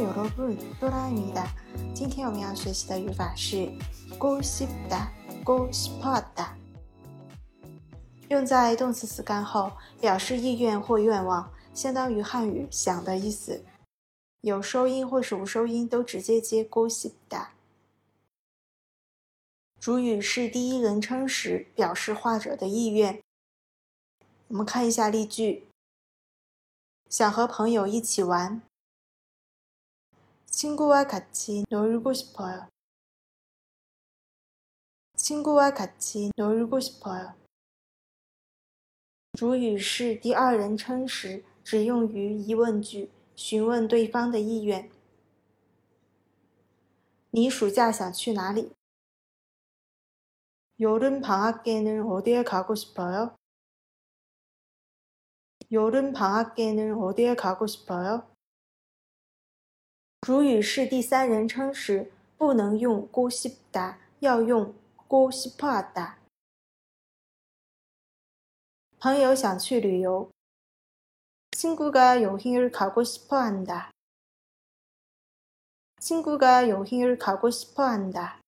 여러분多拉米达。今天我们要学习的语法是고싶 다， 고싶었 다。 用在动词词干后，表示意愿或愿望，相当于汉语想的意思。有收音或是无收音，都直接接고싶 다。 主语是第一人称时，表示画者的意愿。我们看一下例句：想和朋友一起玩。 친구와같이놀고싶어 요。 친구와같이놀고싶어 요。 主语是第二人称时，只用于疑问句，询问对方的意愿。你暑假想去哪里？여름방학에는어디에가고싶어 요？ 여름방학에는어디에가고싶어 요？ 主语是第三人称时，不能用고싶 다， 要用고싶어 다。 朋友想去旅游。친구가여행을가고싶어한 다。 친구가여행을가고싶어한 다。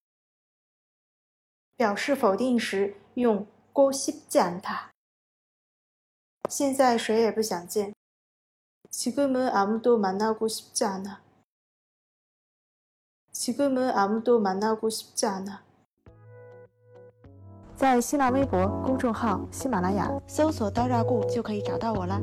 表示否定时用고싶지않 다。 现在谁也不想见。지금은아무도만나고싶지않아 지금은아무도만나고싶지않아在新浪微博公众号“喜马拉雅”搜索“刀扎固”就可以找到我了。